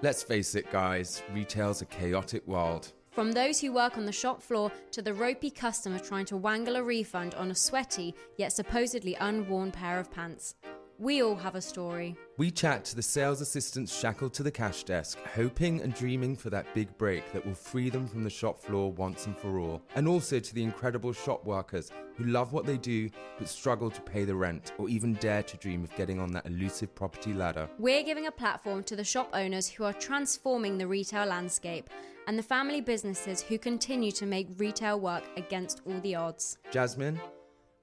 Let's face it, guys, retail's a chaotic world. From those who work on the shop floor to the ropey customer trying to wangle a refund on a sweaty yet supposedly unworn pair of pants. We all have a story. We chat to the sales assistants shackled to the cash desk, hoping and dreaming for that big break that will free them from the shop floor once and for all. And also to the incredible shop workers who love what they do but struggle to pay the rent or even dare to dream of getting on that elusive property ladder. We're giving a platform to the shop owners who are transforming the retail landscape and the family businesses who continue to make retail work against all the odds. Jasmine,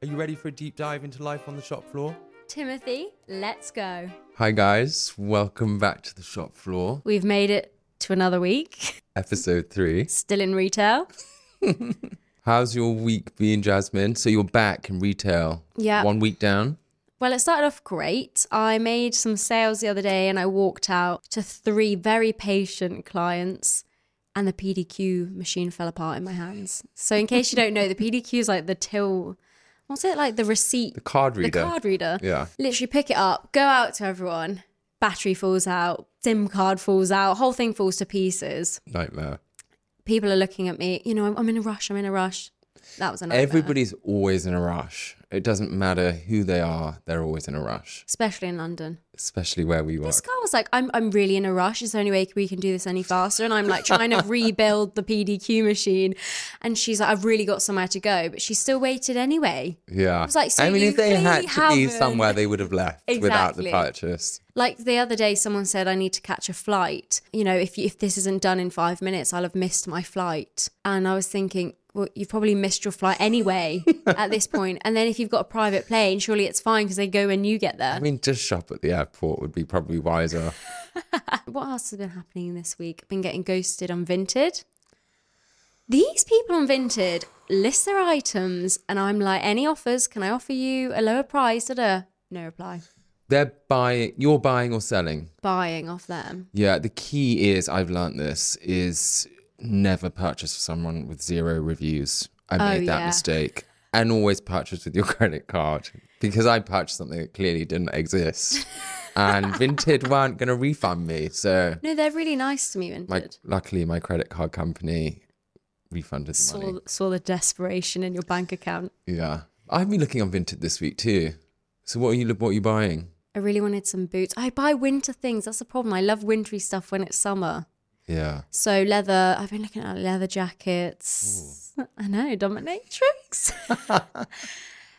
are you ready for a deep dive into life on the shop floor? Timothy, let's go. Hi, guys. Welcome back to the shop floor, We've made it to another week, episode three. still in retail. How's your week been, Jasmine? So you're back in retail. Yeah. One week down. Well, it started off great. I made some sales the other day and I walked out to three very patient clients and the PDQ machine fell apart in my hands. So, in case you don't know, the PDQ is like the till, what's it like? The receipt, The card reader. the card reader. Yeah. Literally pick it up, go out to everyone. Battery falls out, SIM card falls out, whole thing falls to pieces. Nightmare. People are looking at me, you know, I'm, I'm in a rush, I'm in a rush. That was a nightmare. Everybody's always in a rush. It doesn't matter who they are, they're always in a rush, Especially in London. especially where we work. This girl was like, I'm, I'm really in a rush. It's the only way we can do this any faster? And I'm like trying to rebuild the PDQ machine. And she's like, I've really got somewhere to go. But she still waited anyway. Yeah. was like, so I mean, if they had to be haven't- somewhere, they would have left without the purchase. Like the other day, someone said, I need to catch a flight. You know, if, if this isn't done in five minutes, I'll have missed my flight. And I was thinking, well, you've probably missed your flight anyway at this point. And then if you've got a private plane, surely it's fine because they go when you get there. I mean, just shop at the airport would be probably wiser. What else has been happening this week? I've been getting ghosted on Vinted. These people on Vinted list their items, and I'm like, any offers? Can I offer you a lower price? Da-da. No reply. They're buying, you're buying or selling. Buying off them. Yeah, the key is, I've learnt this, is never purchase from someone with zero reviews. I Oh, made that yeah. mistake. And always purchase with your credit card because I purchased something that clearly didn't exist. and Vinted weren't going to refund me. So, No, they're really nice to me, Vinted. my, luckily, my credit card company refunded the money. saw, saw the desperation in your bank account. Yeah. I've been looking on Vinted this week too. So, what are you, what are you buying? I really wanted some boots. I buy winter things. That's the problem. I love wintry stuff when it's summer. Yeah. So leather. I've been looking at leather jackets. I know dominatrix.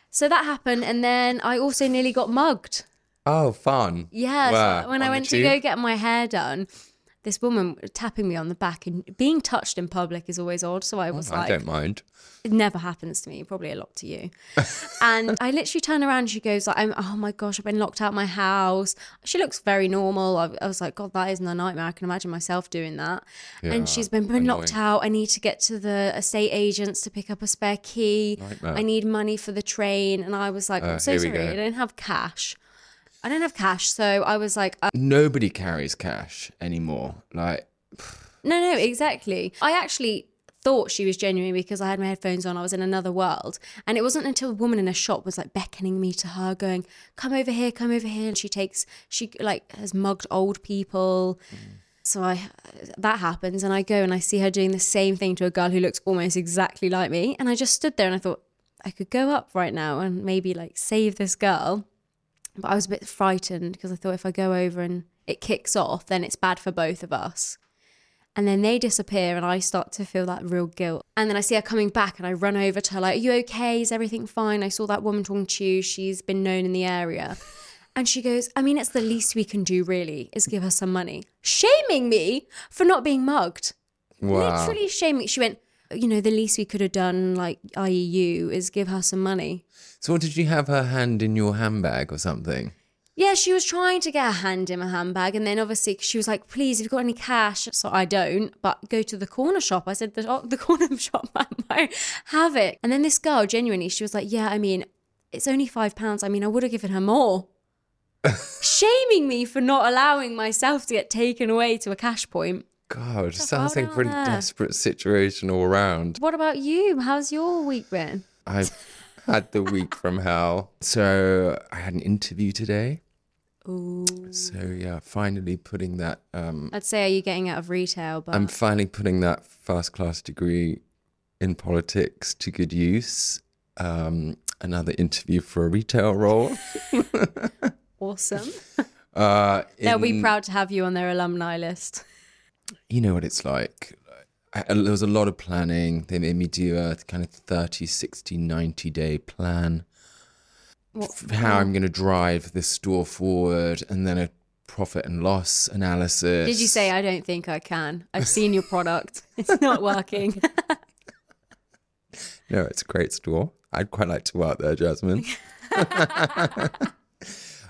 so that happened, and then I also nearly got mugged. Oh, fun. Yeah, so when I On the went to go get my hair done, this woman tapping me on the back and being touched in public is always odd. So I was I like, I don't mind. it never happens to me, probably a lot to you. and I literally turn around she goes like, I'm, oh my gosh, I've been locked out of my house. She looks very normal. I, I was like, God, that isn't a nightmare. I can imagine myself doing that. Yeah, and she's been, been locked out. I need to get to the estate agents to pick up a spare key. Nightmare. I need money for the train. And I was like, Uh, I'm so sorry. I don't have cash. I don't have cash. So I was like, uh, Nobody carries cash anymore. Like, No, no, exactly. I actually thought she was genuine because I had my headphones on. I was in another world. And it wasn't until a woman in a shop was like beckoning me to her, going, Come over here, come over here. And she takes, she like has mugged old people. So I, that happens. And I go and I see her doing the same thing to a girl who looks almost exactly like me. And I just stood there and I thought, I could go up right now and maybe like save this girl. But I was a bit frightened because I thought if I go over and it kicks off, then it's bad for both of us. And then they disappear and I start to feel that real guilt. And then I see her coming back and I run over to her, like, Are you okay? Is everything fine? I saw that woman talking to you. She's been known in the area. And she goes, I mean, it's the least we can do, really, is give her some money. Shaming me for not being mugged. wow. Literally shaming. She went, You know, the least we could have done, like, i.e., you, is give her some money. So, what, did you have her hand in your handbag or something? Yeah, she was trying to get a hand in my handbag, and then obviously she was like, "Please, if you've got any cash." So I don't, but go to the corner shop. I said, "The, oh, the corner shop might have it." And then this girl, genuinely, she was like, "Yeah, I mean, it's only five pounds. I mean, I would have given her more." Shaming me for not allowing myself to get taken away to a cash point. God, So sounds like a pretty there. desperate situation all around. What about you? How's your week been? I've had the week from hell. So, I had an interview today. Ooh. So, yeah, finally putting that. Um, I'd say, are you getting out of retail? But I'm finally putting that first class degree in politics to good use. Um, another interview for a retail role. awesome. Uh, They'll be proud to have you on their alumni list. you know what it's like. There was a lot of planning. They made me do a kind of 30, 60, 90 day plan. How I'm going to drive this store forward and then a profit and loss analysis. Did you say I don't think I can? I've seen your product. It's not working. No, it's a great store. I'd quite like to work there, Jasmine. uh,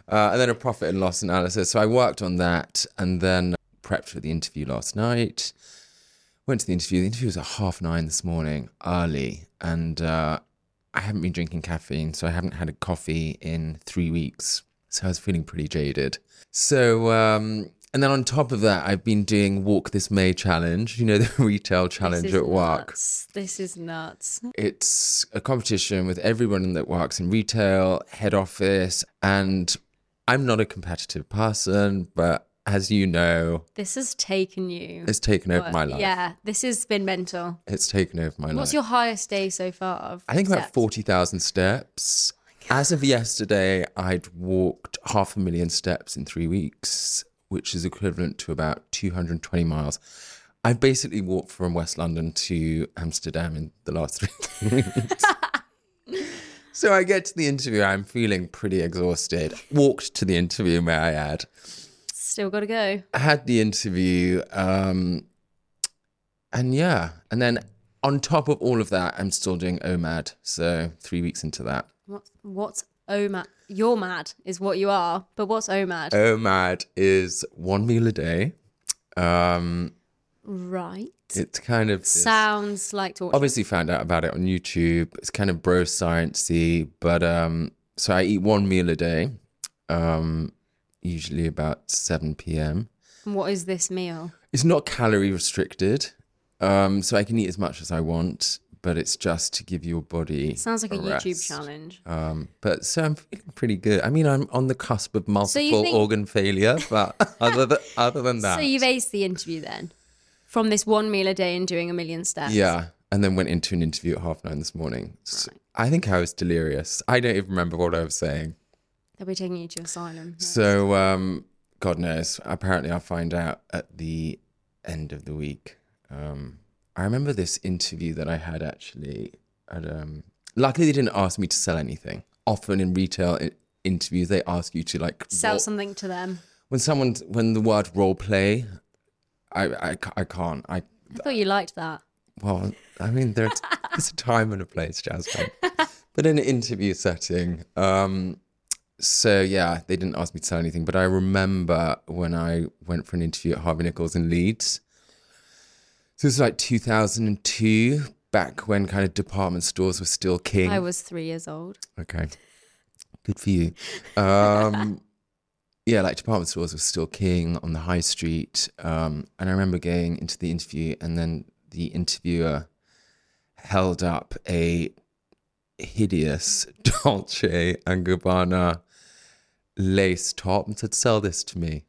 and then a profit and loss analysis. So I worked on that and then prepped for the interview last night. Went to the interview. The interview was at half nine this morning, early. And uh, I haven't been drinking caffeine, so I haven't had a coffee in three weeks. So I was feeling pretty jaded. So, um, and then on top of that, I've been doing Walk This May challenge, you know, the retail challenge at work. nuts. This is nuts. It's a competition with everyone that works in retail, head office, and I'm not a competitive person, but as you know, This has taken you. it's taken over my life. Yeah, this has been mental. It's taken over my life. What's your highest day so far? Of I think about steps? 40,000 steps. As of yesterday, I'd walked half a million steps in three weeks, which is equivalent to about 220 miles. I've basically walked from West London to Amsterdam in the last three weeks. so I get to the interview, I'm feeling pretty exhausted. Walked to the interview, may I add. Still got to go. I had the interview, um, and yeah, and then on top of all of that, I'm still doing OMAD. So three weeks into that. What's what's OMAD? You're mad, is what you are. But what's OMAD? OMAD is one meal a day. Um, right. it's kind of this- Sounds like torture. obviously found out about it on YouTube. It's kind of bro sciencey, but um, so I eat one meal a day, um, usually about seven p.m. What is this meal? It's not calorie restricted, um, so I can eat as much as I want, but it's just to give your body. Sounds like a YouTube rest. challenge. Um, but so I'm feeling pretty good. I mean, I'm on the cusp of multiple think- organ failure, but other than other than that, So you've aced the interview then? From this one meal a day and doing a million steps? yeah. And then went into an interview at half nine this morning. So I think I was delirious. I don't even remember what I was saying. They'll be taking you to asylum. So, um, God knows. Apparently, I'll find out at the end of the week. Um, I remember this interview that I had actually. At, um, luckily, they didn't ask me to sell anything. Often in retail i- interviews, they ask you to like Sell role- something to them. when someone when the word role play I, I, I can't. I I thought you liked that. well, I mean, there's there's a time and a place, Jasmine. But in an interview setting, um, so yeah, they didn't ask me to sell anything. But I remember when I went for an interview at Harvey Nichols in Leeds. So this was like 2002, back when kind of department stores were still king. I was three years old. Okay. Good for you. Um, yeah, like department stores were still king on the high street. Um, and I remember going into the interview, and then the interviewer held up a hideous Dolce and Gabbana lace top and said, Sell this to me.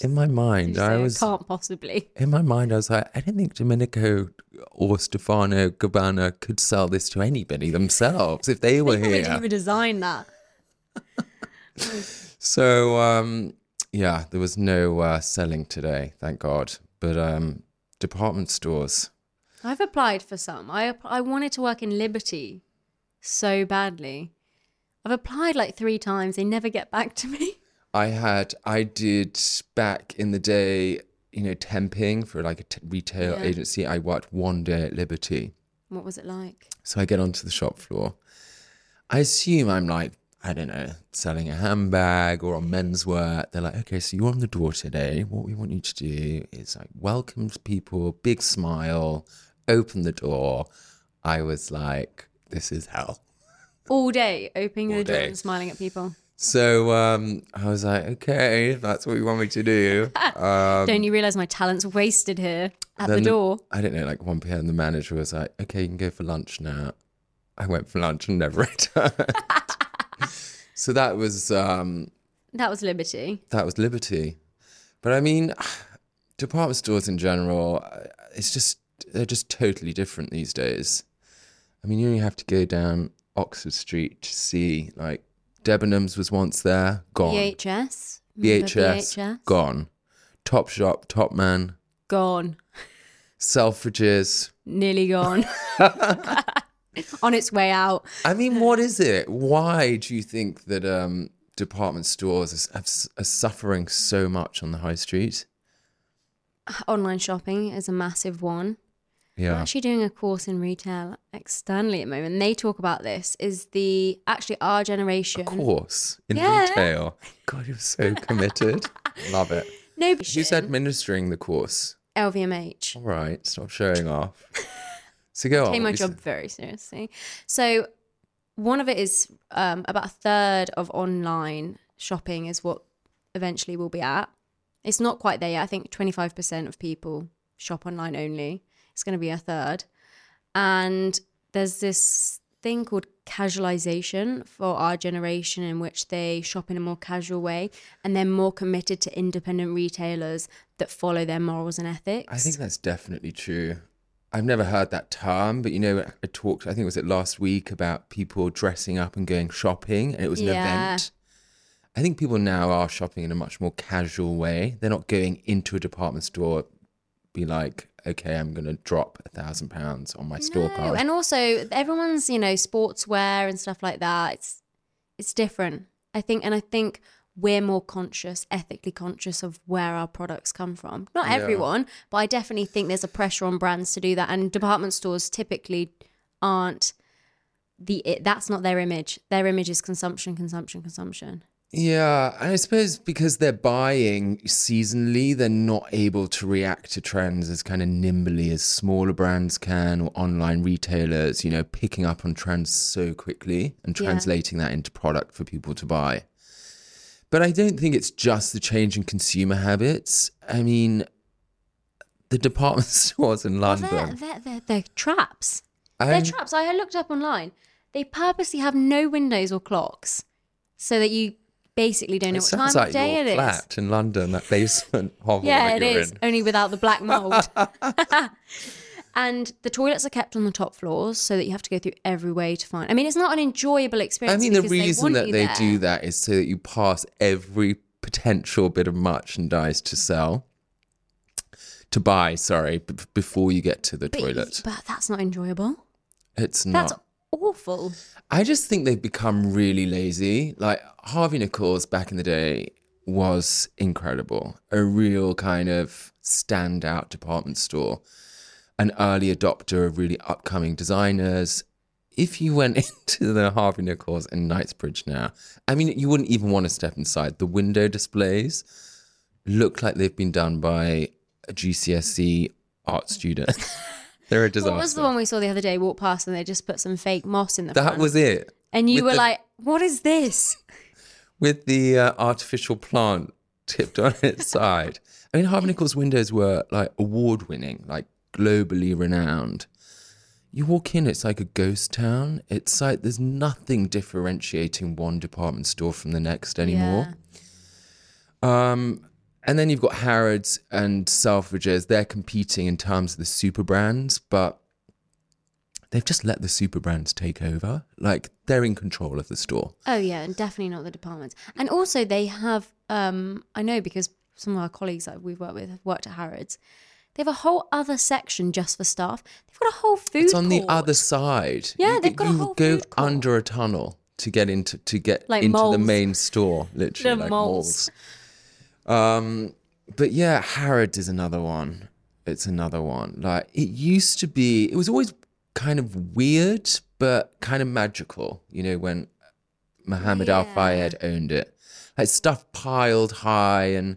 In my mind, I was can't possibly. in my mind, I was like, I don't think Domenico or Stefano Gabbana could sell this to anybody themselves if they were They here. didn't even design that. So um, yeah, there was no uh, selling today, thank God. But um, department stores. I've applied for some. I I wanted to work in Liberty so badly. I've applied like three times. They never get back to me. I had, I did back in the day, you know, temping for like a t- retail Yeah. agency. I worked one day at Liberty. What was it like? So I get onto the shop floor. I assume I'm like, I don't know, selling a handbag or on menswear. They're like, okay, so you're on the door today. What we want you to do is like welcome people, big smile, open the door. I was like, this is hell. All day, opening All the door and smiling at people. So um, I was like, okay, that's what you want me to do. Don't you realize my talent's wasted here at the Um, door? I don't know, like 1 p.m. the manager was like, okay, you can go for lunch now. I went for lunch and never returned. so that was um, That was Liberty. that was liberty. But I mean, department stores in general, uh, it's just they're just totally different these days. I mean, you only have to go down Oxford Street to see like Debenhams was once there, gone. BHS. BHS, BHS? gone. Top Shop, Top Man, Gone. Selfridges. Nearly gone. On its way out. I mean, what is it? Why do you think that um, department stores s- are suffering so much on the high street? Online shopping is a massive one. I'm Yeah. actually doing a course in retail externally at the moment. They talk about this. Is the actually our generation course in Yeah. retail. God, you're so committed. Love it. no Who's administering the course? LVMH. All right, stop showing off. So go on. take my job said. very seriously. So one of it is um, about a third of online shopping is what eventually we'll be at. It's not quite there yet. I think 25% of people shop online only. It's going to be a third. And there's this thing called casualization for our generation in which they shop in a more casual way and they're more committed to independent retailers that follow their morals and ethics. I think that's definitely true. I've never heard that term, but you know, I talked, I think it was it last week about people dressing up and going shopping, and it was an Yeah. event. I think people now are shopping in a much more casual way. They're not going into a department store, be like, okay, I'm going to drop a thousand pounds on my store No, card. and also everyone's you know sportswear and stuff like that. It's it's different. I think, and I think we're more conscious, ethically conscious of where our products come from. Not Yeah. everyone, but I definitely think there's a pressure on brands to do that, and department stores typically aren't the. It, that's not their image. Their image is consumption, consumption, consumption. Yeah, and I suppose because they're buying seasonally, they're not able to react to trends as kind of nimbly as smaller brands can or online retailers, you know, picking up on trends so quickly and Yeah. translating that into product for people to buy. But I don't think it's just the change in consumer habits. I mean, the department stores in Well, London. they're, they're, they're, they're traps. They're traps. I looked up online. They purposely have no windows or clocks so that you basically don't know it what time like of day it is. flat in London, that basement hovel Yeah, that it you're is. in. Only without the black mold. and the toilets are kept on the top floors so that you have to go through every way to find. I mean, it's not an enjoyable experience. I mean, the because they reason that they there. do that is so that you pass every potential bit of merchandise to sell, to buy, sorry, b- before you get to the But, toilet. but that's not enjoyable. It's not. That's awful. I just think they've become really lazy. Like Harvey Nichols back in the day was incredible. A real kind of standout department store, an early adopter of really upcoming designers. If you went into the Harvey Nichols in Knightsbridge now, I mean, you wouldn't even want to step inside. The window displays look like they've been done by a GCSE art student. They're a disaster. What was the one we saw the other day? Walk past and they just put some fake moss in the that front. was it. and you with were the- like, "What is this?" with the uh, artificial plant tipped on its side. I mean, Harvey Nichols' windows were like award winning, like globally renowned. You walk in, it's like a ghost town. It's like there's nothing differentiating one department store from the next anymore. Um, and then you've got Harrods and Selfridges. They're competing in terms of the super brands, but they've just let the super brands take over. Like they're in control of the store. Oh yeah, and definitely not the departments. And also they have um I know because some of our colleagues that we've worked with have worked at Harrods. They have a whole other section just for staff. They've got a whole food It's on the other side. Yeah, you, they've got a whole go food court. under a tunnel to get into to get Like into the main store, literally The like moles. moles. Um, but yeah, Harrods is another one. It's another one. Like it used to be. It was always kind of weird, but kind of magical. You know when Muhammad Al Fayed owned it, like stuff piled high and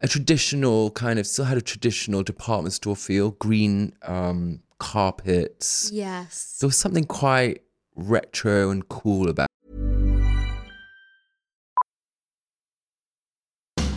a traditional kind of still had a traditional department store feel. Green um, carpets. Yes. There was something quite retro and cool about.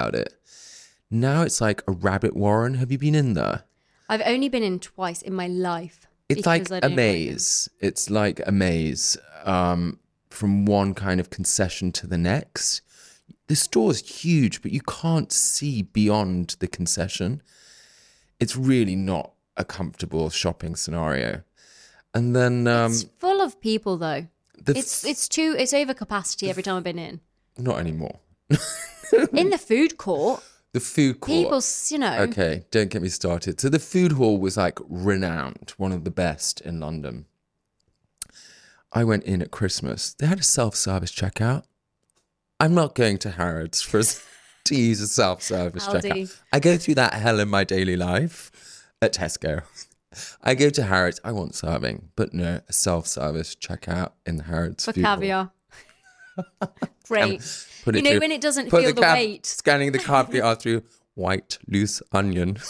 About it. Now it's like a rabbit warren. Have you been in there? I've only been in twice in my life. It's like a I a don't like them. maze. It's like a maze um, from one kind of concession to the next. The store's huge, but you can't see beyond the concession. It's really not a comfortable shopping scenario. And then um, it's full of people though. the It's it's too it's over capacity every time I've been in. not anymore. In the food court, The food court. people, you know, Okay, don't get me started. So the food hall was like renowned, one of the best in London. I went in at Christmas. They had a self-service checkout. I'm not going to Harrods for to use a self-service Aldi. checkout. I go through that hell in my daily life at Tesco. I go to Harrods. I want serving, but no, a self-service checkout in the Harrods for food hall. Great. Put you know through- when it doesn't put feel the, cav- weight. Scanning the caviar through white loose onion.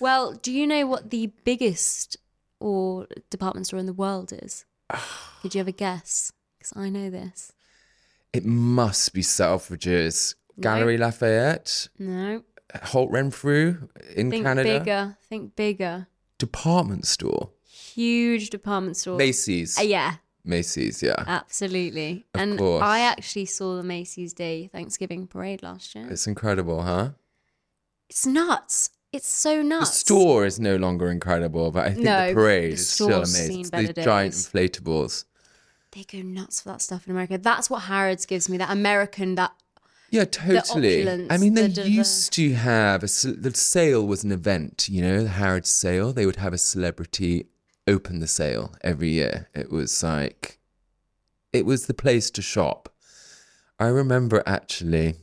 Well, do you know what the biggest or department store in the world is? Could you ever guess? Because I know this. It must be Selfridges, Galeries Lafayette, No. Holt Renfrew in Think Canada, bigger. Think bigger. department store, Huge department store. Macy's, Uh, yeah, Macy's, yeah. absolutely. Of and course. I actually saw the Macy's Day Thanksgiving parade last year. It's incredible, huh? It's nuts. It's so nuts. The store is no longer incredible, but I think No, the parade the is still amazing. seen It's better these giant inflatables. They go nuts for that stuff in America. That's what Harrods gives me. That American, that Yeah, totally. I opulence, mean, they the- the- the- used to have a the sale was an event. You know, the Harrods sale. They would have a celebrity open the sale every year. It was like, it was the place to shop. I remember actually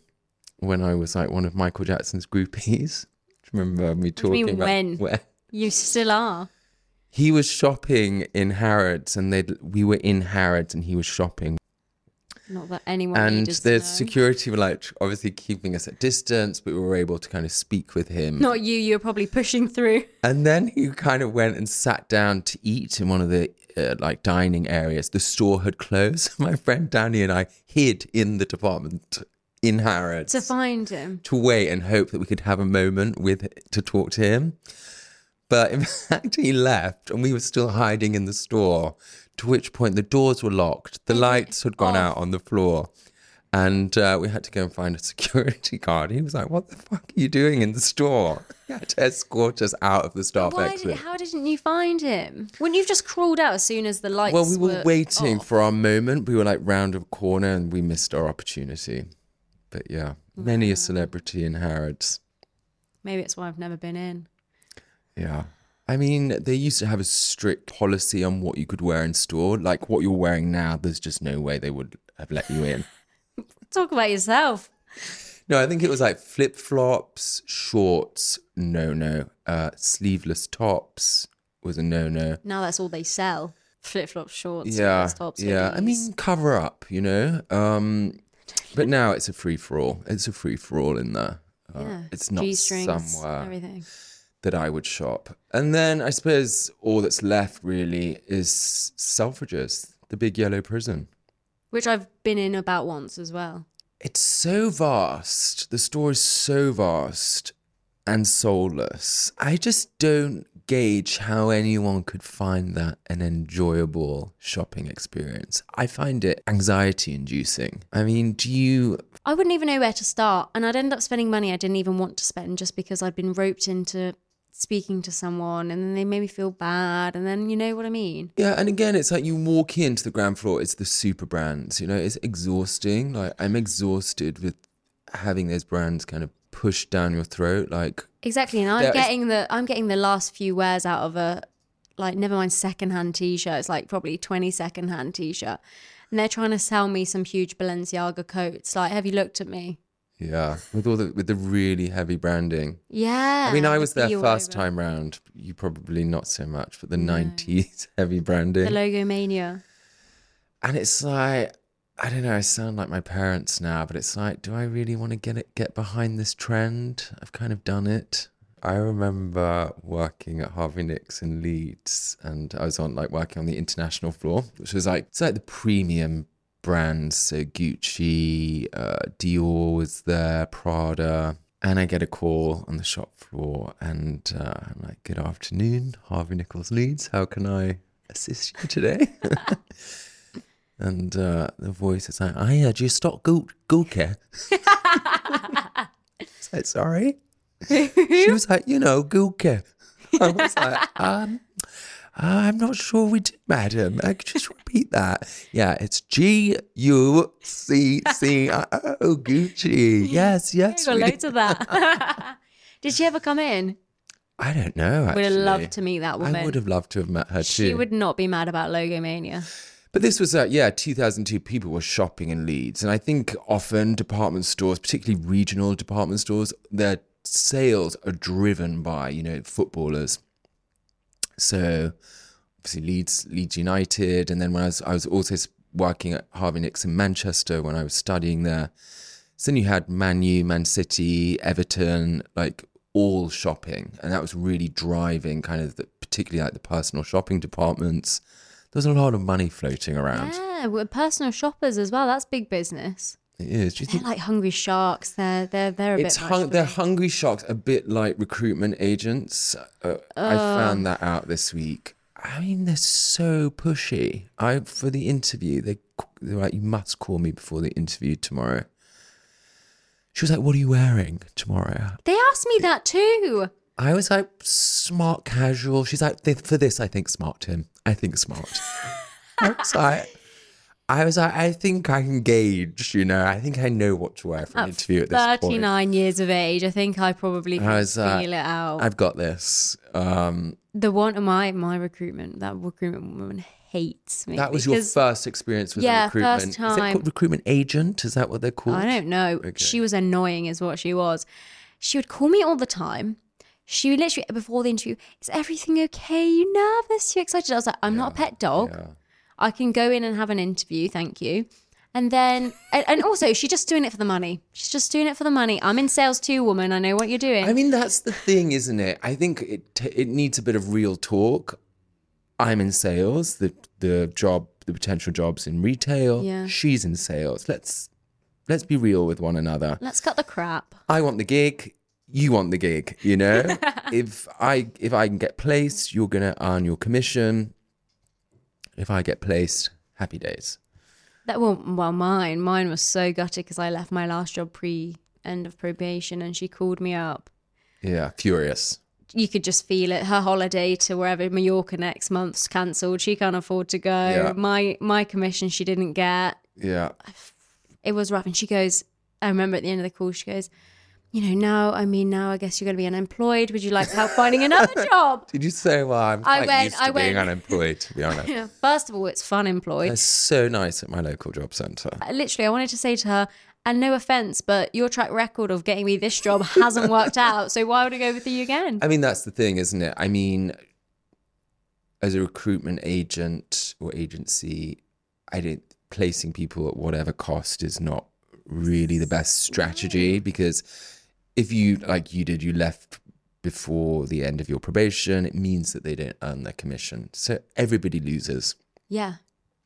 when I was like one of Michael Jackson's groupies. Do you remember me talking about when? when? you still are. He was shopping in Harrods, and they we were in Harrods, and he was shopping Not that anyone and the security were like obviously keeping us at distance, but we were able to kind of speak with him. Not you. You were probably pushing through. And then he kind of went and sat down to eat in one of the uh, like dining areas. The store had closed. My friend Danny and I hid in the department in Harrods to find him. to wait and hope that we could have a moment with to talk to him. But in fact, he left, and we were still hiding in the store. To which point, the doors were locked, the lights had gone out on the floor, and uh, we had to go and find a security guard. He was like, "What the fuck are you doing in the store?" He had to escort us out of the staff Why exit. did, how didn't you find him? Wouldn't you have just crawled out as soon as the lights? well, we were waiting off? for our moment. We were like round a corner, and we missed our opportunity. But yeah, many a celebrity in Harrods. Maybe it's why I've never been in. Yeah. I mean, they used to have a strict policy on what you could wear in store. Like what you're wearing now, there's just no way they would have let you in. Talk about yourself. No, I think it was like flip flops, shorts, no, no. Uh, sleeveless tops was a no, no. Now that's all they sell. Flip flop shorts. Yeah, tops, yeah. I mean, cover up, you know. Um, but now it's a free for all. It's a free for all in there. Uh, yeah. It's not G-strings, somewhere Everything. That I would shop. And then I suppose all that's left really is Selfridges, the big yellow prison. Which I've been in about once as well. It's so vast. The store is so vast and soulless. I just don't gauge how anyone could find that an enjoyable shopping experience. I find it anxiety inducing. I mean, do you I wouldn't even know where to start, and I'd end up spending money I didn't even want to spend just because I'd been roped into speaking to someone, and then they made me feel bad, and then you know what I mean. Yeah, and again, it's like you walk into the ground floor, it's the super brands, you know, it's exhausting. Like, I'm exhausted with having those brands kind of pushed down your throat. Like, Exactly, and I'm is- getting the I'm getting the last few wears out of a like never mind secondhand t-shirt. It's like probably 20 secondhand t-shirt, and they're trying to sell me some huge Balenciaga coats. Like, have you looked at me? Yeah, with all the with the really heavy branding. Yeah. I mean, I was there first time round. You probably not so much, but the 90s heavy branding. The logo mania. and it's like, I don't know, I sound like my parents now, but it's like, do I really want to get it, get behind this trend? I've kind of done it. I remember working at Harvey Nicks in Leeds, and I was on like working on the international floor, which was like it's like the premium brands, so Gucci, uh, Dior was there, Prada, and I get a call on the shop floor, and uh, I'm like, "Good afternoon, Harvey Nichols Leeds. How can I assist you today?" and uh, the voice is like, "I heard you stock Gu- Gucci." I said, "Sorry." she was like, you know, Gucci. I was like, um, I'm not sure we did, madam. Uh, could just repeat that? Yeah, it's G U C C O Gucci. Yes, yes. got we loads did. of that. Did she ever come in? I don't know. Would have loved to meet that woman. I would have loved to have met her too. She would not be mad about logo mania. But this was, uh, yeah, 2002. People were shopping in Leeds, and I think often department stores, particularly regional department stores, their sales are driven by you know footballers. So obviously Leeds, Leeds United, and then when I was, I was also working at Harvey Nicks in Manchester when I was studying there. So then you had Man U, Man City, Everton, like all shopping, and that was really driving kind of the, particularly like the personal shopping departments. There's a lot of money floating around. Yeah, personal shoppers as well. That's big business. It is. Do you They're think like hungry sharks. They're they're they're a it's bit. hung, they're hungry sharks, a bit like recruitment agents. Uh, I found that out this week. I mean, they're so pushy. I for the interview, they they're like, "You must call me before the interview tomorrow." She was like, "What are you wearing tomorrow?" They asked me that too. I was like, "Smart casual." She's like, "For this, I think smart, Tim. I think smart." I was like. I was like, I think I can gauge, you know, I think I know what to wear for an At interview at this point. 39 years of age, I think I probably can I was feel like, it out. I've got this. Um, the one of my my recruitment that recruitment woman hates me. that was your because- first experience with Yeah, a recruitment. first Is it called recruitment agent? Is that what they're called? I don't know. Okay. She was annoying, is what she was. She would call me all the time. She would literally before the interview, is everything okay? You nervous? You excited? I was like, I'm not a pet dog. Yeah. I can go in and have an interview, thank you. And then, and, also, she's just doing it for the money. She's just doing it for the money. I'm in sales too, woman. I know what you're doing. I mean, that's the thing, isn't it? I think it it needs a bit of real talk. I'm in sales. The the job, the potential jobs in retail. Yeah. She's in sales. Let's let's be real with one another. Let's cut the crap. I want the gig. You want the gig. You know, if I if I can get placed, you're gonna earn your commission. If I get placed, happy days. That well, well, mine, mine was so gutted because I left my last job pre end of probation, and she called me up. Yeah, furious. You could just feel it. Her holiday to wherever Mallorca next month's cancelled. She can't afford to go. Yeah. My my commission she didn't get. Yeah. It was rough, and she goes. I remember at the end of the call, she goes, "You know, now I mean, now I guess you're going to be unemployed. Would you like help finding another job?" Did you say, well, I'm I went- used to I being went- unemployed, to be honest. First of all, it's fun employed. They're so nice at my local job centre. Uh, literally, I wanted to say to her, and no offense, but your track record of getting me this job hasn't worked out. So why would I go with you again? I mean, that's the thing, isn't it? I mean, as a recruitment agent or agency, I don't placing people at whatever cost is not really the best strategy because if you like you did, you left before the end of your probation, it means that they don't earn their commission. So everybody loses. Yeah.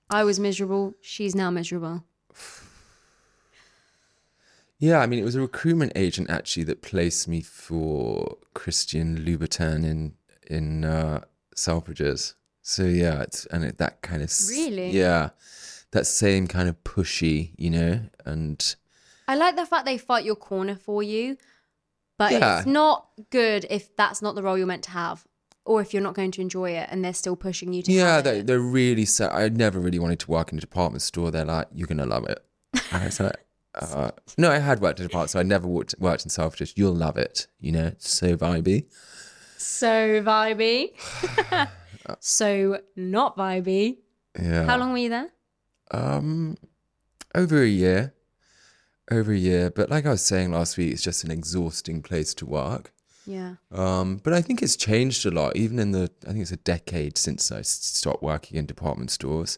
I was miserable. She's now miserable. Yeah, I mean, it was a recruitment agent actually that placed me for Christian Louboutin in in uh, Selfridges. So yeah, it's and it, that kind of Really? yeah, that same kind of pushy, you know, and I like the fact they fight your corner for you, but Yeah. it's not good if that's not the role you're meant to have, or if you're not going to enjoy it and they're still pushing you to. yeah, they, they're really. sad I never really wanted to work in a department store. They're like, you're gonna love it. And I was like, uh, no, I had worked in a department, so I never worked, worked in Selfridges. You'll love it. You know, it's so vibey. so vibey, so not vibey. Yeah. How long were you there? Um, over a year. Over a year. But like I was saying last week, it's just an exhausting place to work. Yeah. Um, but I think it's changed a lot, even in the, I think it's a decade since I stopped working in department stores.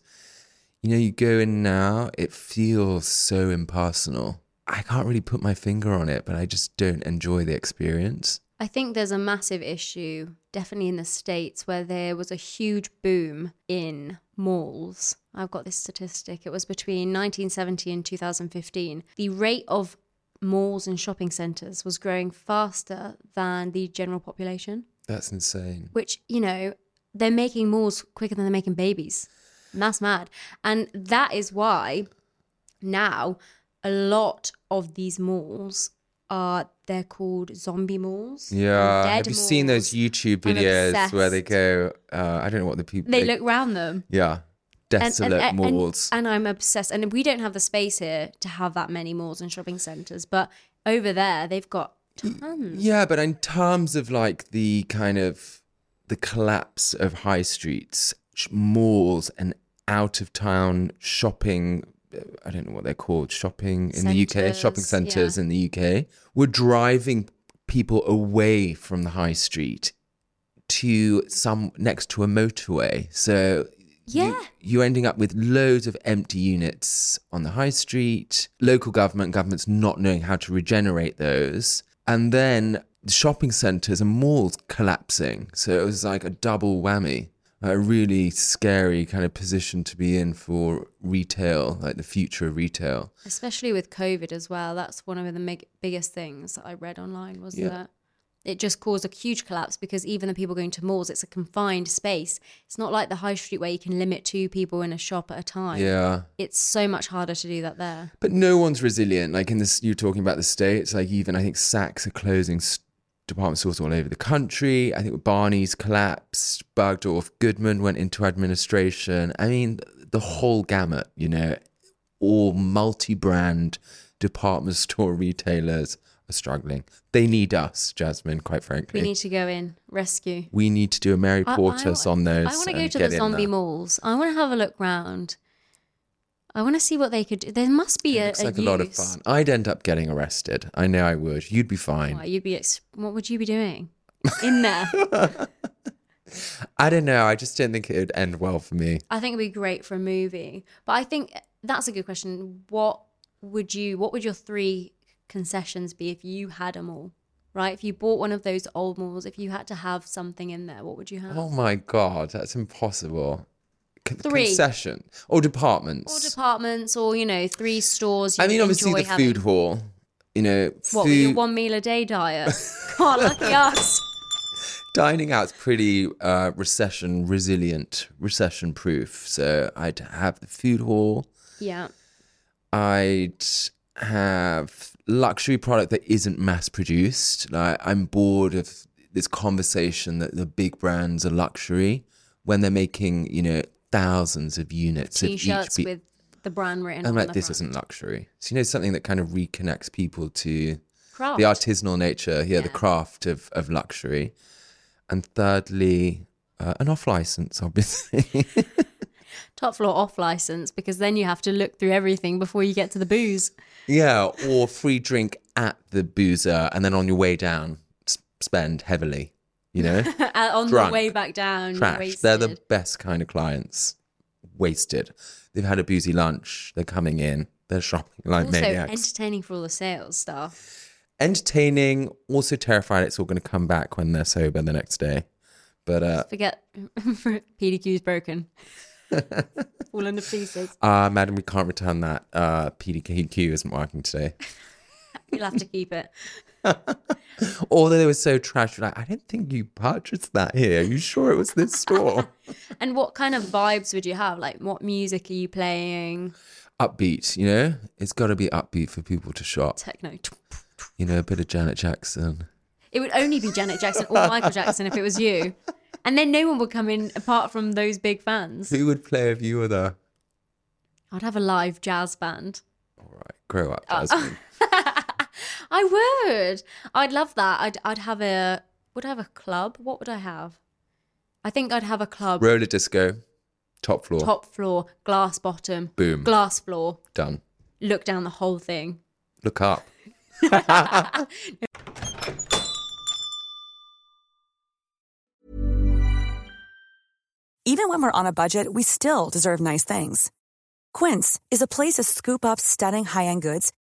You know, you go in now, it feels so impersonal. I can't really put my finger on it, but I just don't enjoy the experience. I think there's a massive issue, definitely in the States, where there was a huge boom in malls. I've got this statistic. It was between 1970 and 2015. The rate of malls and shopping centres was growing faster than the general population, That's insane. which, you know, they're making malls quicker than they're making babies. And that's mad. And that is why now a lot of these malls are they're called zombie malls. Yeah. Have you seen those. YouTube I'm videos where they go, uh, I don't know what the people, They look round them. yeah, And- desolate and, and, malls. And, I'm obsessed. And we don't have the space here to have that many malls and shopping centres. But over there, they've got tons. Yeah, but in terms of like the kind of the collapse of high streets, malls, and out of town shopping, I don't know what they're called, shopping in the UK, shopping Centres, yeah. in the UK, were driving people away from the high street to some next to a motorway. So Yeah. you, you're ending up with loads of empty units on the high street, local government, governments not knowing how to regenerate those, and then the shopping centres and malls collapsing. So it was like a double whammy. A really scary kind of position to be in for retail, like the future of retail. Especially with COVID as well. That's one of the mig- biggest things that I read online was Yeah. that it just caused a huge collapse because even the people going to malls, it's a confined space. It's not like the high street where you can limit two people in a shop at a time. Yeah. It's so much harder to do that there. But no one's resilient. Like in this, you're talking about the states. Like even I think Saks are closing department stores all over the country. I think Barney's collapsed. Bergdorf Goodman went into administration. I mean, the whole gamut. You know, all multi-brand department store retailers are struggling. They need us, Jasmine. Quite frankly, We need to go in, rescue. We need to do a Mary I- I on those. I want to go to the zombie malls. I want to have a look round. I want to see what they could do. There must be It a, looks a like a lot of fun. I'd end up getting arrested. I know I would. You'd be fine. Why, you'd be. Ex- what would you be doing in there? I don't know. I just don't think it would end well for me. I think it'd be great for a movie. But I think That's a good question. What would you? What would your three concessions be if you had a mall? Right, if you bought one of those old malls, if you had to have something in there, what would you have? Oh my god, that's impossible. Three. concession or departments. or departments, or you know, three stores. You I mean, obviously the having. food hall. You know, What your one meal a day diet? God, lucky us. dining out's pretty uh, recession resilient, recession proof. So I'd have the food hall. Yeah, I'd have luxury product that isn't mass produced. Like I'm bored of this conversation that the big brands are luxury when they're making, you know, thousands of units of each. be- with the brand written. I'm like, this front. isn't luxury. So you know, something that kind of reconnects people to Craft. the artisanal nature, yeah, the craft of of luxury. And thirdly, uh, an off license, obviously. top floor off license because then you have to look through everything before you get to the booze. Yeah, or free drink at the boozer, and then on your way down, spend heavily. You know, Uh, on Drunk. the way back down. They're the best kind of clients. Wasted. They've had a boozy lunch. They're coming in. They're shopping like also maniacs. entertaining for all the sales stuff. Entertaining. Also terrified it's all going to come back when they're sober the next day. But uh, Forget PDQ's broken. All into pieces. uh, madam, we can't return that. Uh, PDQ isn't working today. You'll have to keep it. Although they were so trash, like, I didn't think you purchased that here. Are you sure it was this store? And what kind of vibes would you have? Like, what music are you playing? upbeat, you know? It's got to be upbeat for people to shop. Techno. You know, a bit of Janet Jackson. It would only be Janet Jackson or Michael Jackson if it was you. And then no one would come in apart from those big fans. Who would play if you were there? I'd have a live jazz band. All right, grow up, Uh, Jasmine. I would. I'd love that. I'd I'd have a would I have a club? What would I have? I think I'd have a club. Roller disco, top floor, Top floor, glass bottom, boom, glass floor. done. Look down the whole thing. Look up. Even when we're on a budget, we still deserve nice things. Quince is a place to scoop up stunning high-end goods